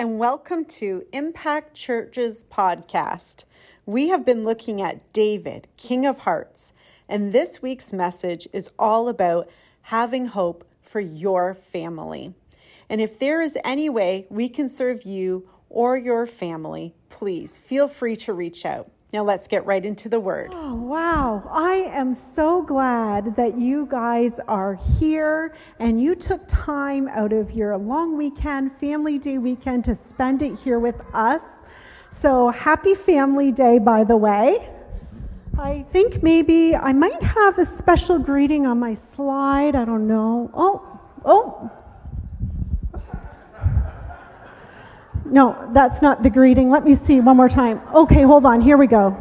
and welcome to Impact Church's podcast. We have been looking at David, King of Hearts, and this week's message is all about having hope for your family. And if there is any way we can serve you or your family, please feel free to reach out. Now let's get right into the word. Oh, wow. I am so glad that you guys are here and you took time out of your long weekend, family day weekend, to spend it here with us. So, happy Family Day, by the way. I think maybe I might have a special greeting on my slide. I don't know. Oh, oh. No, that's not the greeting. Let me see one more time. Okay, hold on. Here we go.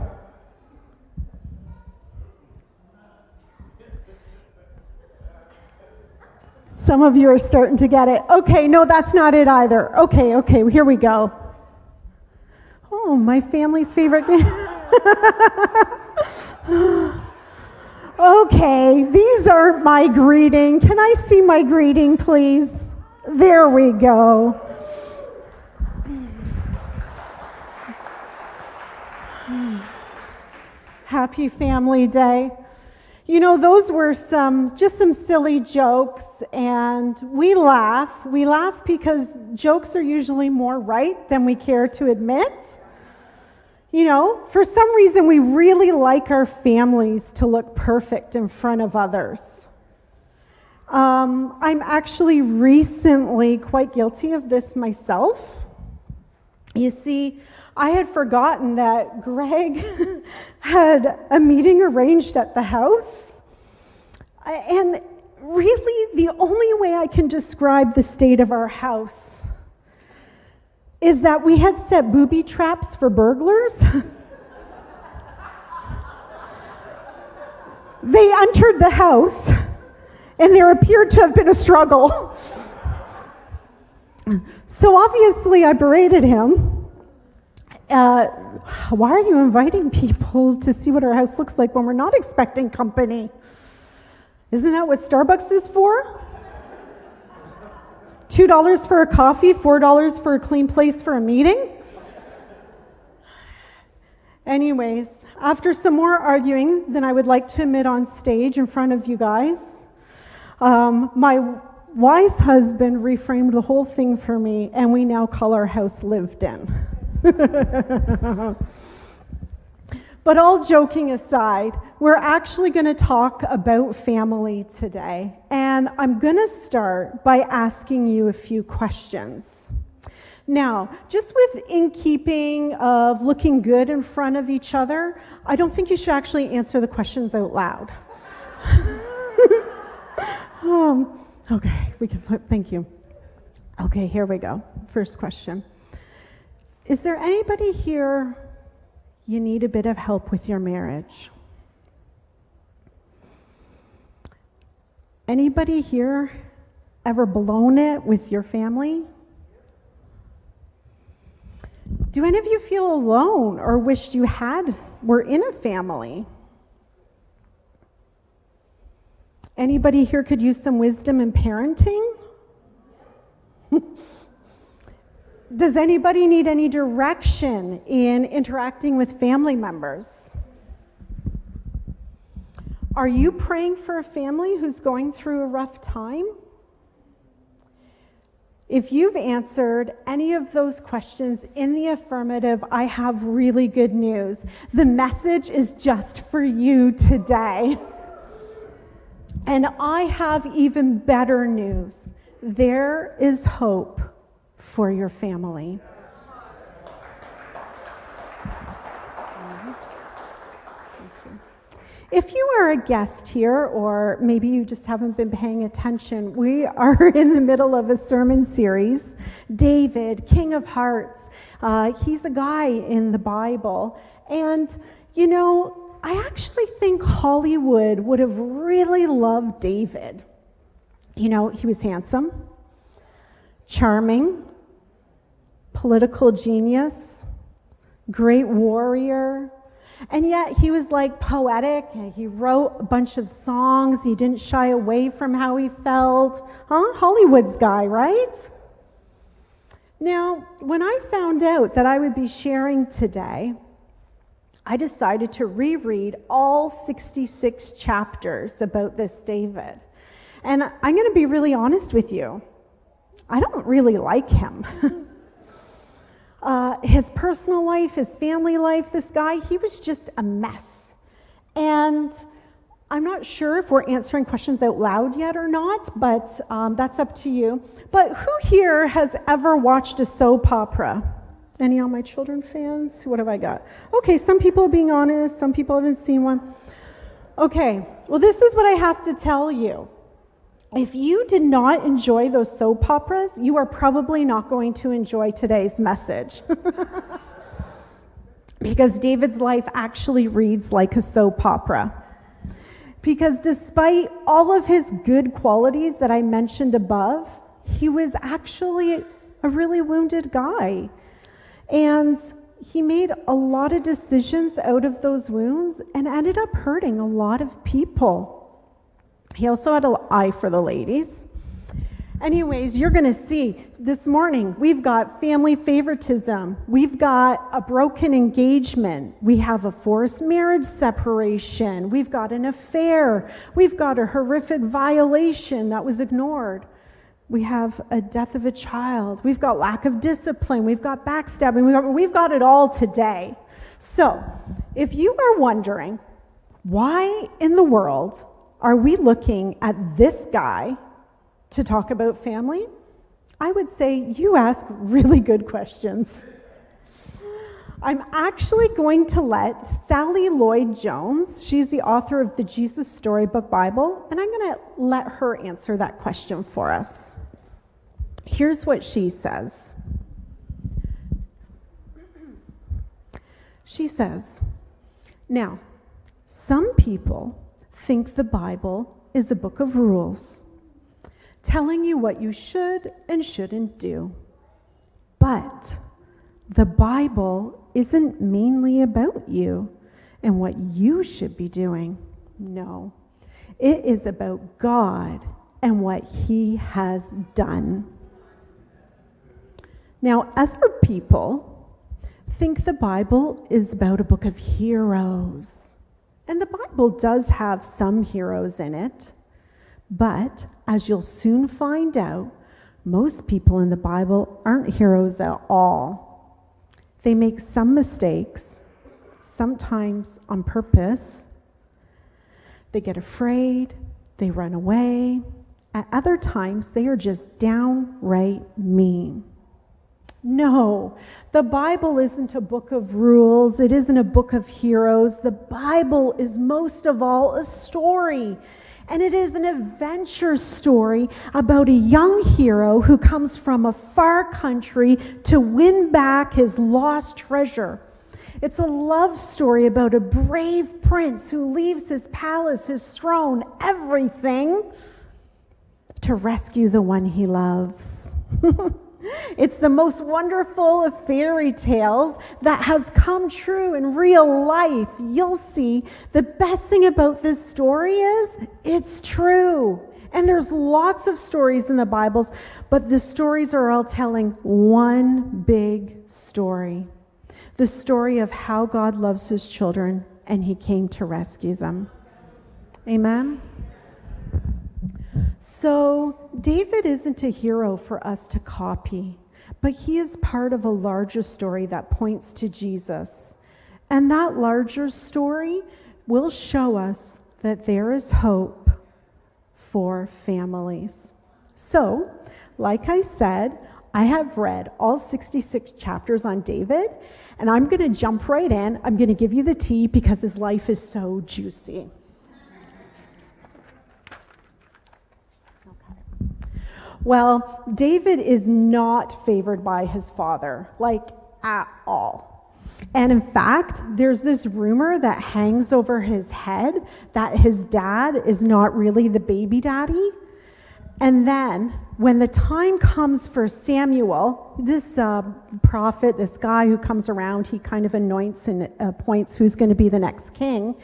Some of you are starting to get it. Okay, no, that's not it either. Okay, okay, here we go. Oh, my family's favorite game. okay, these aren't my greeting. Can I see my greeting, please? There we go. Happy Family Day. You know, those were some just some silly jokes, and we laugh. We laugh because jokes are usually more right than we care to admit. You know, for some reason, we really like our families to look perfect in front of others. Um, I'm actually recently quite guilty of this myself. You see, I had forgotten that Greg had a meeting arranged at the house. And really, the only way I can describe the state of our house is that we had set booby traps for burglars. they entered the house, and there appeared to have been a struggle. So obviously, I berated him. Uh, why are you inviting people to see what our house looks like when we're not expecting company? Isn't that what Starbucks is for? $2 for a coffee, $4 for a clean place for a meeting? Anyways, after some more arguing than I would like to admit on stage in front of you guys, um, my wise husband reframed the whole thing for me, and we now call our house lived in. But all joking aside, we're actually going to talk about family today. And I'm going to start by asking you a few questions. Now, just with in keeping of looking good in front of each other, I don't think you should actually answer the questions out loud. um, okay, we can flip. Thank you. Okay, here we go. First question. Is there anybody here you need a bit of help with your marriage? Anybody here ever blown it with your family? Do any of you feel alone or wished you had were in a family? Anybody here could use some wisdom in parenting? Does anybody need any direction in interacting with family members? Are you praying for a family who's going through a rough time? If you've answered any of those questions in the affirmative, I have really good news. The message is just for you today. And I have even better news. There is hope for your family. If you are a guest here, or maybe you just haven't been paying attention, we are in the middle of a sermon series. David, King of Hearts, uh, he's a guy in the Bible. And, you know, I actually think Hollywood would have really loved David. You know, he was handsome, charming, political genius, great warrior. And yet he was like poetic. He wrote a bunch of songs. He didn't shy away from how he felt. Huh? Hollywood's guy, right? Now, when I found out that I would be sharing today, I decided to reread all 66 chapters about this David. And I'm going to be really honest with you. I don't really like him. uh, his personal life, his family life, this guy, he was just a mess. And I'm not sure if we're answering questions out loud yet or not, but um, that's up to you. But who here has ever watched a soap opera? Any of my children fans? What have I got? Okay, some people are being honest, some people haven't seen one. Okay, well, this is what I have to tell you. If you did not enjoy those soap operas, you are probably not going to enjoy today's message. because David's life actually reads like a soap opera. Because despite all of his good qualities that I mentioned above, he was actually a really wounded guy. And he made a lot of decisions out of those wounds and ended up hurting a lot of people. He also had an eye for the ladies. Anyways, you're going to see this morning we've got family favoritism. We've got a broken engagement. We have a forced marriage separation. We've got an affair. We've got a horrific violation that was ignored. We have a death of a child. We've got lack of discipline. We've got backstabbing. We've got, we've got it all today. So, if you are wondering, why in the world are we looking at this guy to talk about family? I would say you ask really good questions. I'm actually going to let Sally Lloyd Jones, she's the author of the Jesus Storybook Bible, and I'm going to let her answer that question for us. Here's what she says She says, Now, some people think the Bible is a book of rules telling you what you should and shouldn't do. But the Bible isn't mainly about you and what you should be doing. No, it is about God and what He has done. Now, other people think the Bible is about a book of heroes. And the Bible does have some heroes in it. But as you'll soon find out, most people in the Bible aren't heroes at all. They make some mistakes, sometimes on purpose. They get afraid, they run away. At other times, they are just downright mean. No, the Bible isn't a book of rules. It isn't a book of heroes. The Bible is most of all a story. And it is an adventure story about a young hero who comes from a far country to win back his lost treasure. It's a love story about a brave prince who leaves his palace, his throne, everything to rescue the one he loves. It's the most wonderful of fairy tales that has come true in real life. You'll see the best thing about this story is it's true. And there's lots of stories in the Bibles, but the stories are all telling one big story the story of how God loves his children and he came to rescue them. Amen. So, David isn't a hero for us to copy, but he is part of a larger story that points to Jesus. And that larger story will show us that there is hope for families. So, like I said, I have read all 66 chapters on David, and I'm going to jump right in. I'm going to give you the tea because his life is so juicy. Well, David is not favored by his father, like at all. And in fact, there's this rumor that hangs over his head that his dad is not really the baby daddy. And then, when the time comes for Samuel, this uh, prophet, this guy who comes around, he kind of anoints and appoints who's going to be the next king.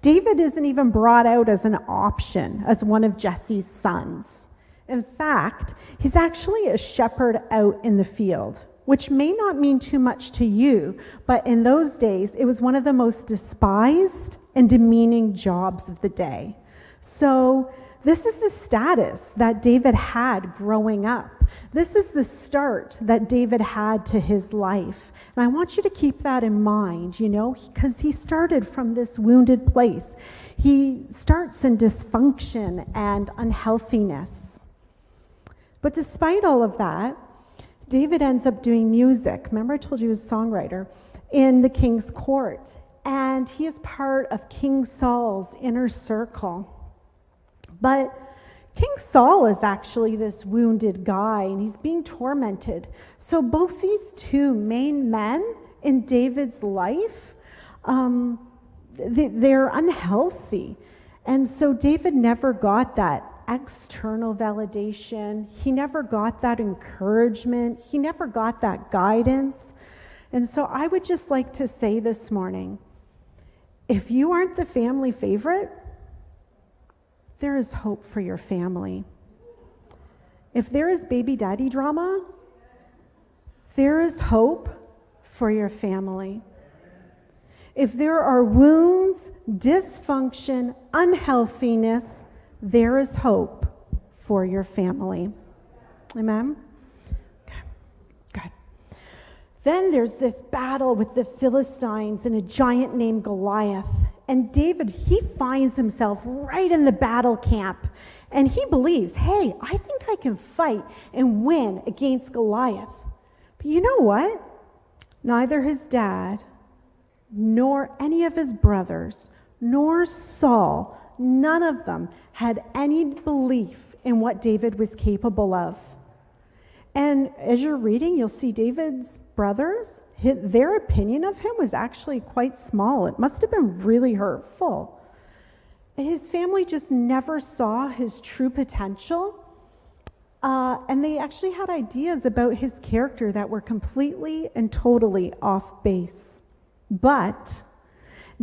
David isn't even brought out as an option, as one of Jesse's sons. In fact, he's actually a shepherd out in the field, which may not mean too much to you, but in those days, it was one of the most despised and demeaning jobs of the day. So, this is the status that David had growing up. This is the start that David had to his life. And I want you to keep that in mind, you know, because he started from this wounded place. He starts in dysfunction and unhealthiness. But despite all of that, David ends up doing music. Remember, I told you he was a songwriter in the king's court. And he is part of King Saul's inner circle. But King Saul is actually this wounded guy and he's being tormented. So, both these two main men in David's life, um, they, are unhealthy. And so, David never got that external validation, he never got that encouragement, he never got that guidance. And so, I would just like to say this morning if you aren't the family favorite, there is hope for your family. If there is baby daddy drama, there is hope for your family. If there are wounds, dysfunction, unhealthiness, there is hope for your family. Amen? Okay, good. Then there's this battle with the Philistines and a giant named Goliath. And David, he finds himself right in the battle camp. And he believes, hey, I think I can fight and win against Goliath. But you know what? Neither his dad, nor any of his brothers, nor Saul, none of them had any belief in what David was capable of. And as you're reading, you'll see David's brothers their opinion of him was actually quite small. It must have been really hurtful. His family just never saw his true potential. Uh, and they actually had ideas about his character that were completely and totally off base. But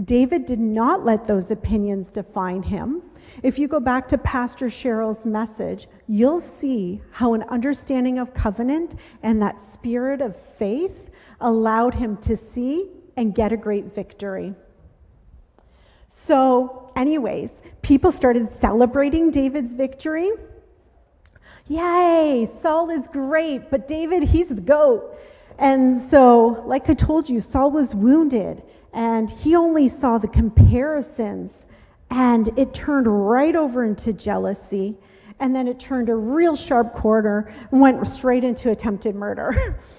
David did not let those opinions define him. If you go back to Pastor Cheryl's message, you'll see how an understanding of covenant and that spirit of faith allowed him to see and get a great victory. So, anyways, people started celebrating David's victory. Yay, Saul is great, but David, he's the goat. And so, like I told you, Saul was wounded and he only saw the comparisons and it turned right over into jealousy and then it turned a real sharp corner and went straight into attempted murder.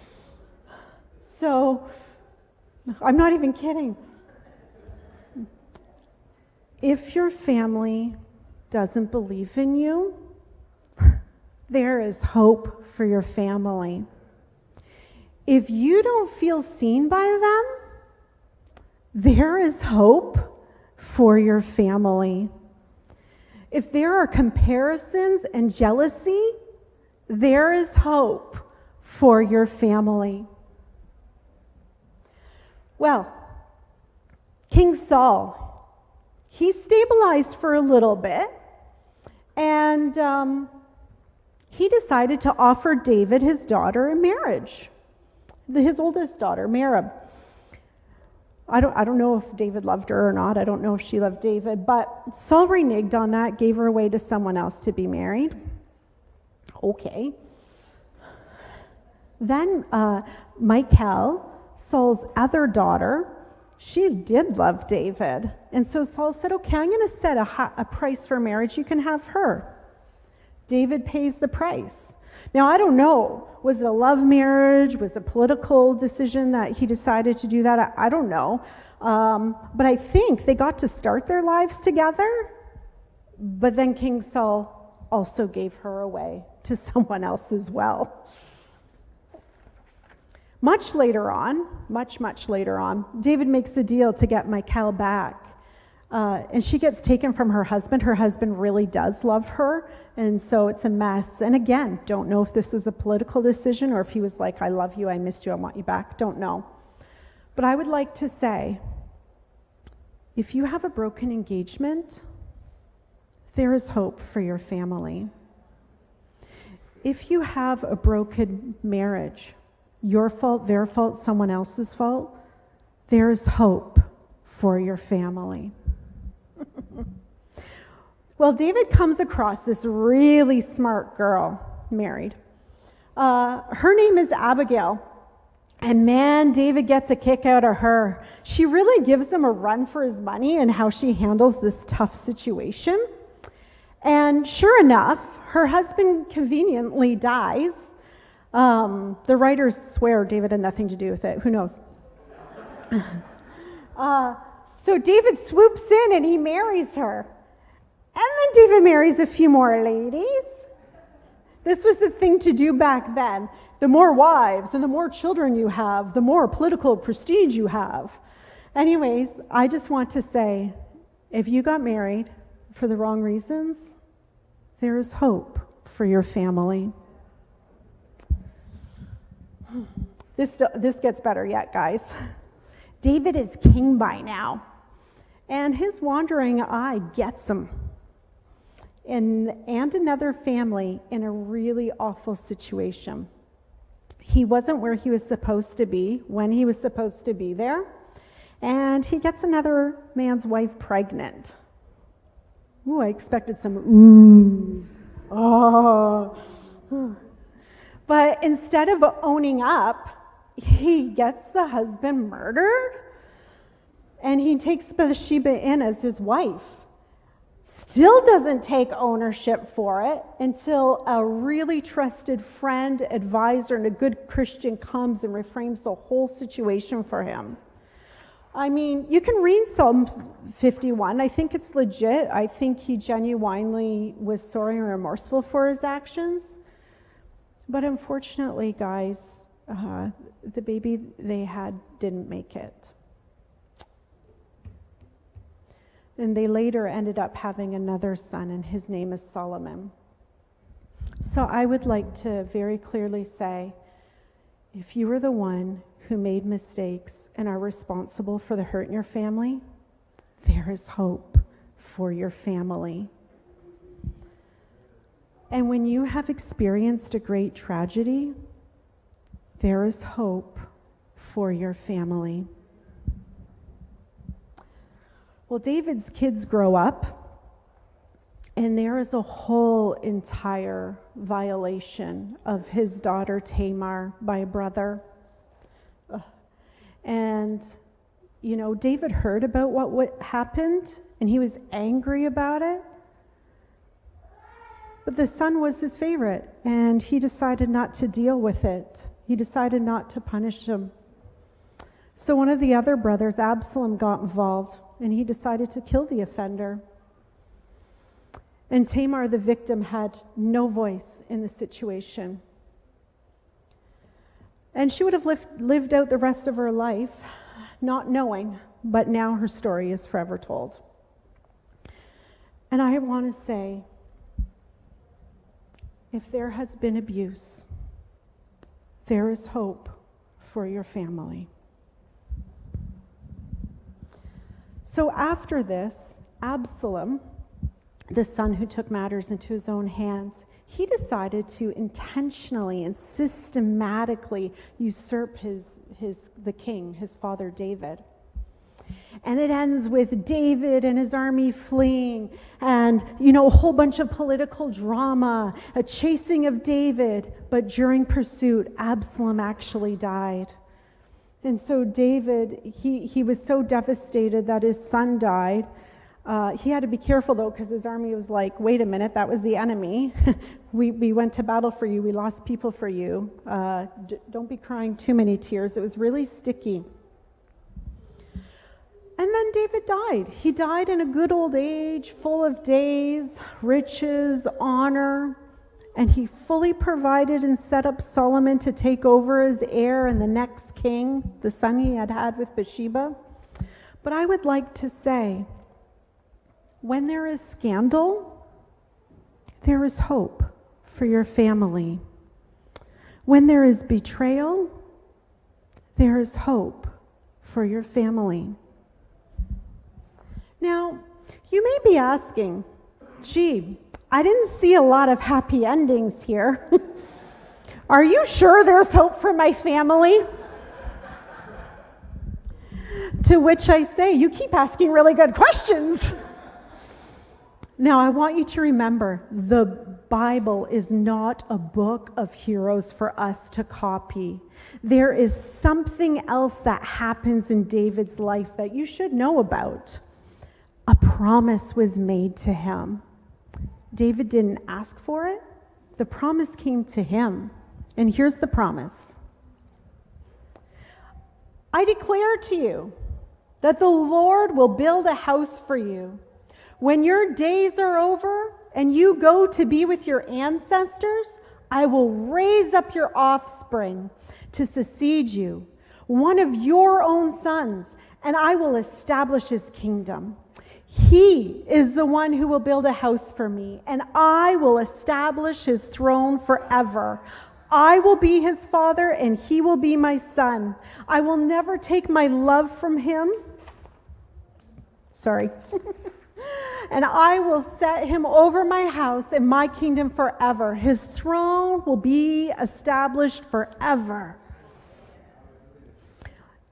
So, I'm not even kidding. If your family doesn't believe in you, there is hope for your family. If you don't feel seen by them, there is hope for your family. If there are comparisons and jealousy, there is hope for your family. Well, King Saul, he stabilized for a little bit, and um, he decided to offer David his daughter in marriage, his oldest daughter, Merab. I don't, I don't know if David loved her or not. I don't know if she loved David, but Saul reneged on that, gave her away to someone else to be married. Okay. Then uh, Michal, Saul's other daughter, she did love David. And so Saul said, Okay, I'm going to set a, a price for marriage. You can have her. David pays the price. Now, I don't know. Was it a love marriage? Was it a political decision that he decided to do that? I, I don't know. Um, but I think they got to start their lives together. But then King Saul also gave her away to someone else as well. Much later on, much, much later on, David makes a deal to get Michal back. Uh, and she gets taken from her husband. Her husband really does love her, and so it's a mess. And again, don't know if this was a political decision or if he was like, I love you, I missed you, I want you back. Don't know. But I would like to say if you have a broken engagement, there is hope for your family. if you have a broken marriage, your fault, their fault, someone else's fault, there's hope for your family. Well, David comes across this really smart girl, married. Uh, her name is Abigail. And man, David gets a kick out of her. She really gives him a run for his money and how she handles this tough situation. And sure enough, her husband conveniently dies. Um, the writers swear David had nothing to do with it. Who knows? uh, so David swoops in and he marries her. And then David marries a few more ladies. This was the thing to do back then. The more wives and the more children you have, the more political prestige you have. Anyways, I just want to say if you got married for the wrong reasons, there is hope for your family. This, this gets better yet, guys. David is king by now, and his wandering eye gets him and, and another family in a really awful situation. He wasn't where he was supposed to be when he was supposed to be there, and he gets another man's wife pregnant. Ooh, I expected some oohs. Oh. But instead of owning up, he gets the husband murdered and he takes Bathsheba in as his wife still doesn't take ownership for it until a really trusted friend, advisor, and a good Christian comes and reframes the whole situation for him. I mean, you can read Psalm 51. I think it's legit. I think he genuinely was sorry and remorseful for his actions. But unfortunately, guys, uh, the baby they had didn't make it. And they later ended up having another son, and his name is Solomon. So I would like to very clearly say if you are the one who made mistakes and are responsible for the hurt in your family, there is hope for your family. And when you have experienced a great tragedy, there is hope for your family. Well, David's kids grow up, and there is a whole entire violation of his daughter Tamar by a brother. And, you know, David heard about what, what happened, and he was angry about it. But the son was his favorite, and he decided not to deal with it. He decided not to punish him. So one of the other brothers, Absalom, got involved and he decided to kill the offender. And Tamar, the victim, had no voice in the situation. And she would have lived, lived out the rest of her life not knowing, but now her story is forever told. And I want to say if there has been abuse, there is hope for your family. So after this, Absalom, the son who took matters into his own hands, he decided to intentionally and systematically usurp his, his, the king, his father David. And it ends with David and his army fleeing, and, you know, a whole bunch of political drama, a chasing of David. But during pursuit, Absalom actually died. And so David, he, he was so devastated that his son died. Uh, he had to be careful though, because his army was like, wait a minute, that was the enemy. we, we went to battle for you, we lost people for you. Uh, d- don't be crying too many tears. It was really sticky. And then David died. He died in a good old age, full of days, riches, honor and he fully provided and set up Solomon to take over as heir and the next king, the son he had had with Bathsheba. But I would like to say when there is scandal, there is hope for your family. When there is betrayal, there is hope for your family. Now, you may be asking, gee, I didn't see a lot of happy endings here. Are you sure there's hope for my family? to which I say, You keep asking really good questions. Now, I want you to remember the Bible is not a book of heroes for us to copy. There is something else that happens in David's life that you should know about. A promise was made to him. David didn't ask for it, the promise came to him. And here's the promise I declare to you that the Lord will build a house for you. When your days are over and you go to be with your ancestors, I will raise up your offspring to succeed you, one of your own sons, and I will establish his kingdom. He is the one who will build a house for me, and I will establish his throne forever. I will be his father, and he will be my son. I will never take my love from him. Sorry. and I will set him over my house and my kingdom forever. His throne will be established forever.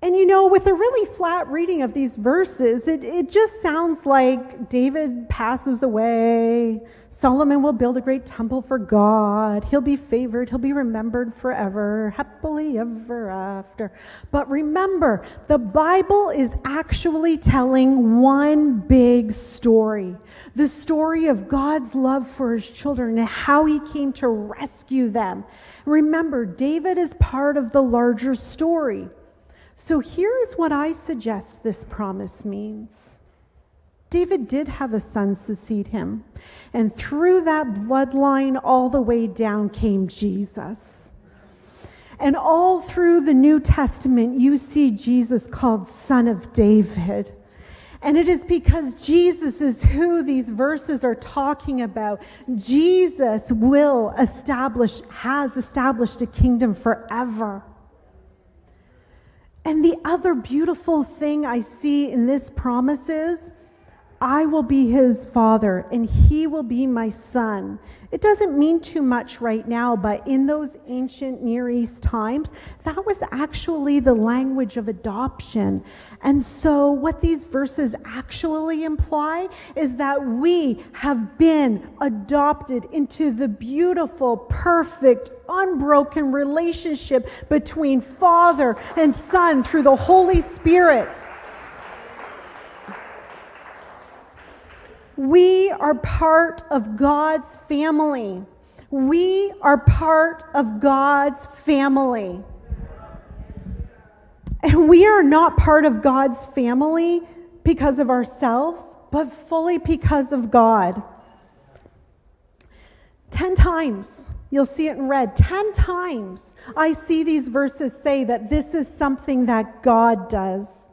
And you know, with a really flat reading of these verses, it, it just sounds like David passes away. Solomon will build a great temple for God. He'll be favored. He'll be remembered forever, happily ever after. But remember, the Bible is actually telling one big story the story of God's love for his children and how he came to rescue them. Remember, David is part of the larger story. So here's what I suggest this promise means. David did have a son succeed him, and through that bloodline, all the way down came Jesus. And all through the New Testament, you see Jesus called Son of David. And it is because Jesus is who these verses are talking about. Jesus will establish, has established a kingdom forever. And the other beautiful thing I see in this promise is I will be his father and he will be my son. It doesn't mean too much right now, but in those ancient Near East times, that was actually the language of adoption. And so, what these verses actually imply is that we have been adopted into the beautiful, perfect, unbroken relationship between Father and Son through the Holy Spirit. We are part of God's family. We are part of God's family. And we are not part of God's family because of ourselves, but fully because of God. Ten times, you'll see it in red, ten times I see these verses say that this is something that God does.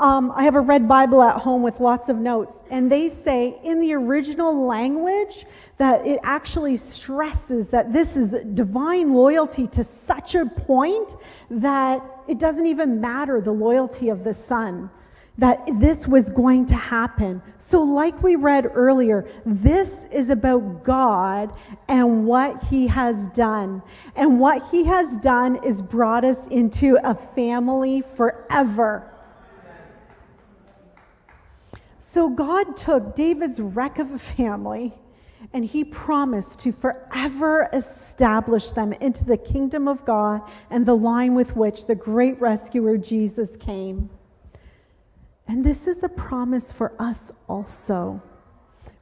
Um, I have a red Bible at home with lots of notes, and they say in the original language that it actually stresses that this is divine loyalty to such a point that it doesn't even matter the loyalty of the Son that this was going to happen. So, like we read earlier, this is about God and what He has done. And what He has done is brought us into a family forever. So God took David's wreck of a family and he promised to forever establish them into the kingdom of God and the line with which the great rescuer Jesus came. And this is a promise for us also.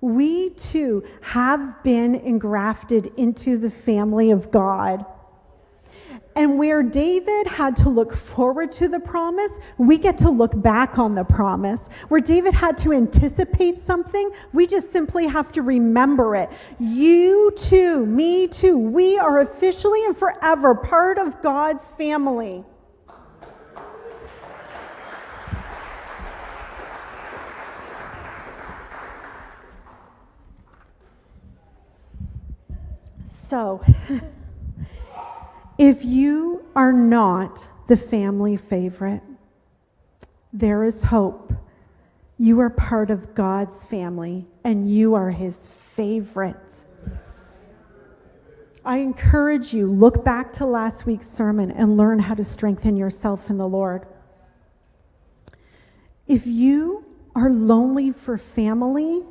We too have been engrafted into the family of God. And where David had to look forward to the promise, we get to look back on the promise. Where David had to anticipate something, we just simply have to remember it. You too, me too, we are officially and forever part of God's family. So, If you are not the family favorite, there is hope. You are part of God's family and you are his favorite. I encourage you, look back to last week's sermon and learn how to strengthen yourself in the Lord. If you are lonely for family,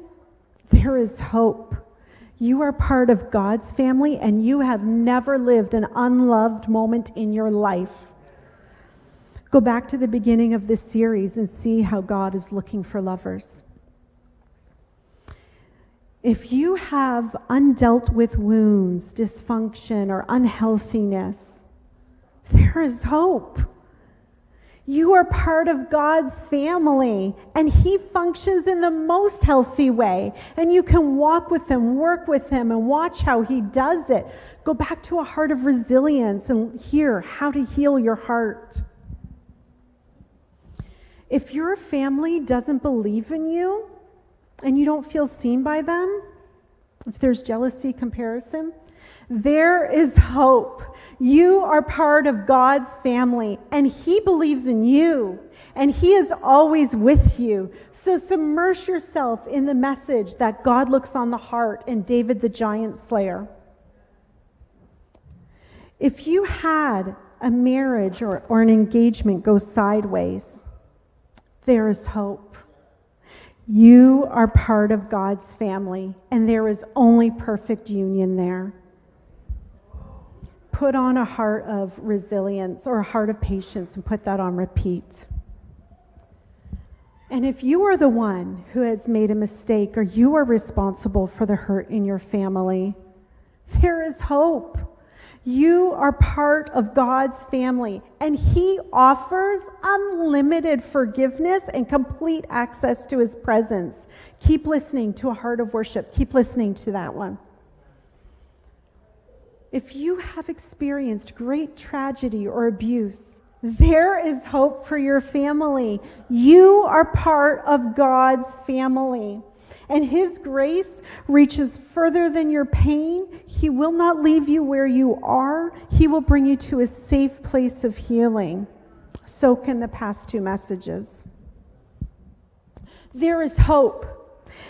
there is hope. You are part of God's family and you have never lived an unloved moment in your life. Go back to the beginning of this series and see how God is looking for lovers. If you have undealt with wounds, dysfunction, or unhealthiness, there is hope. You are part of God's family, and He functions in the most healthy way. And you can walk with Him, work with Him, and watch how He does it. Go back to a heart of resilience and hear how to heal your heart. If your family doesn't believe in you and you don't feel seen by them, if there's jealousy, comparison, there is hope. You are part of God's family, and He believes in you, and He is always with you. So submerge yourself in the message that God looks on the heart in David the giant slayer. If you had a marriage or, or an engagement go sideways, there is hope. You are part of God's family, and there is only perfect union there put on a heart of resilience or a heart of patience and put that on repeat. And if you are the one who has made a mistake or you are responsible for the hurt in your family, there is hope. You are part of God's family, and He offers unlimited forgiveness and complete access to His presence. Keep listening to a heart of worship. Keep listening to that one. If you have experienced great tragedy or abuse, there is hope for your family. You are part of God's family. And His grace reaches further than your pain. He will not leave you where you are, He will bring you to a safe place of healing. So can the past two messages. There is hope.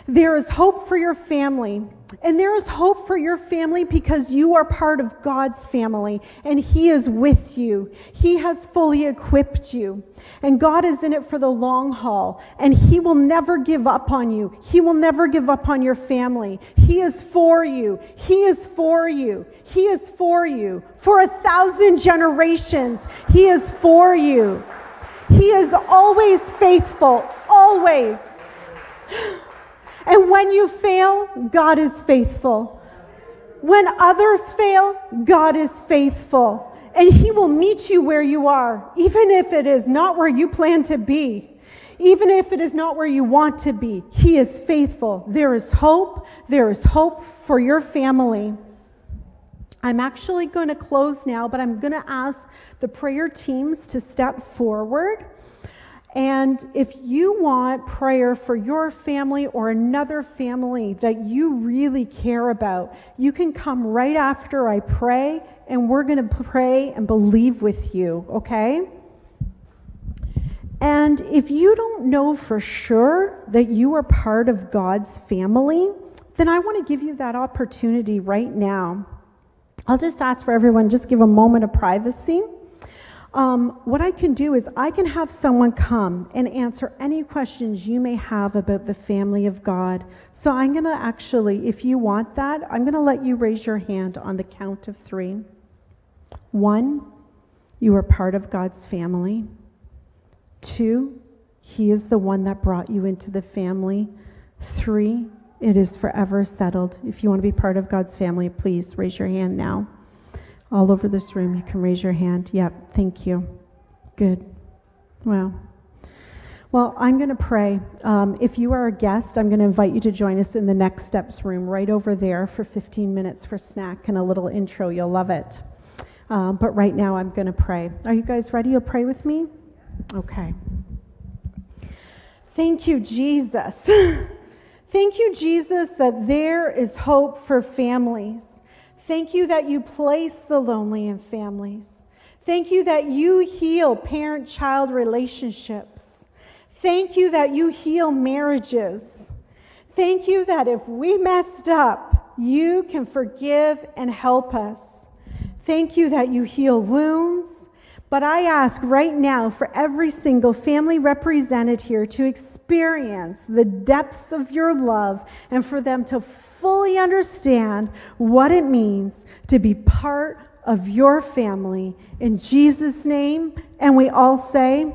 There is hope for your family. And there is hope for your family because you are part of God's family and He is with you. He has fully equipped you. And God is in it for the long haul. And He will never give up on you. He will never give up on your family. He is for you. He is for you. He is for you. For a thousand generations, He is for you. He is always faithful, always. And when you fail, God is faithful. When others fail, God is faithful. And He will meet you where you are, even if it is not where you plan to be. Even if it is not where you want to be, He is faithful. There is hope. There is hope for your family. I'm actually going to close now, but I'm going to ask the prayer teams to step forward. And if you want prayer for your family or another family that you really care about, you can come right after I pray, and we're going to pray and believe with you, okay? And if you don't know for sure that you are part of God's family, then I want to give you that opportunity right now. I'll just ask for everyone, just give a moment of privacy um, what I can do is I can have someone come and answer any questions you may have about the family of God. So I'm going to actually, if you want that, I'm going to let you raise your hand on the count of three. One, you are part of God's family. Two, He is the one that brought you into the family. Three, it is forever settled. If you want to be part of God's family, please raise your hand now all over this room. You can raise your hand. Yep, thank you. Good. Wow. Well, I'm going to pray. Um, if you are a guest, I'm going to invite you to join us in the Next Steps room right over there for 15 minutes for snack and a little intro. You'll love it. Um, but right now, I'm going to pray. Are you guys ready? You'll pray with me? Okay. Thank you, Jesus. Thank you, Jesus, that there is hope for families. Thank you that you place the lonely in families. Thank you that you heal parent child relationships. Thank you that you heal marriages. Thank you that if we messed up, you can forgive and help us. Thank you that you heal wounds. But I ask right now for every single family represented here to experience the depths of your love and for them to fully understand what it means to be part of your family. In Jesus' name, and we all say,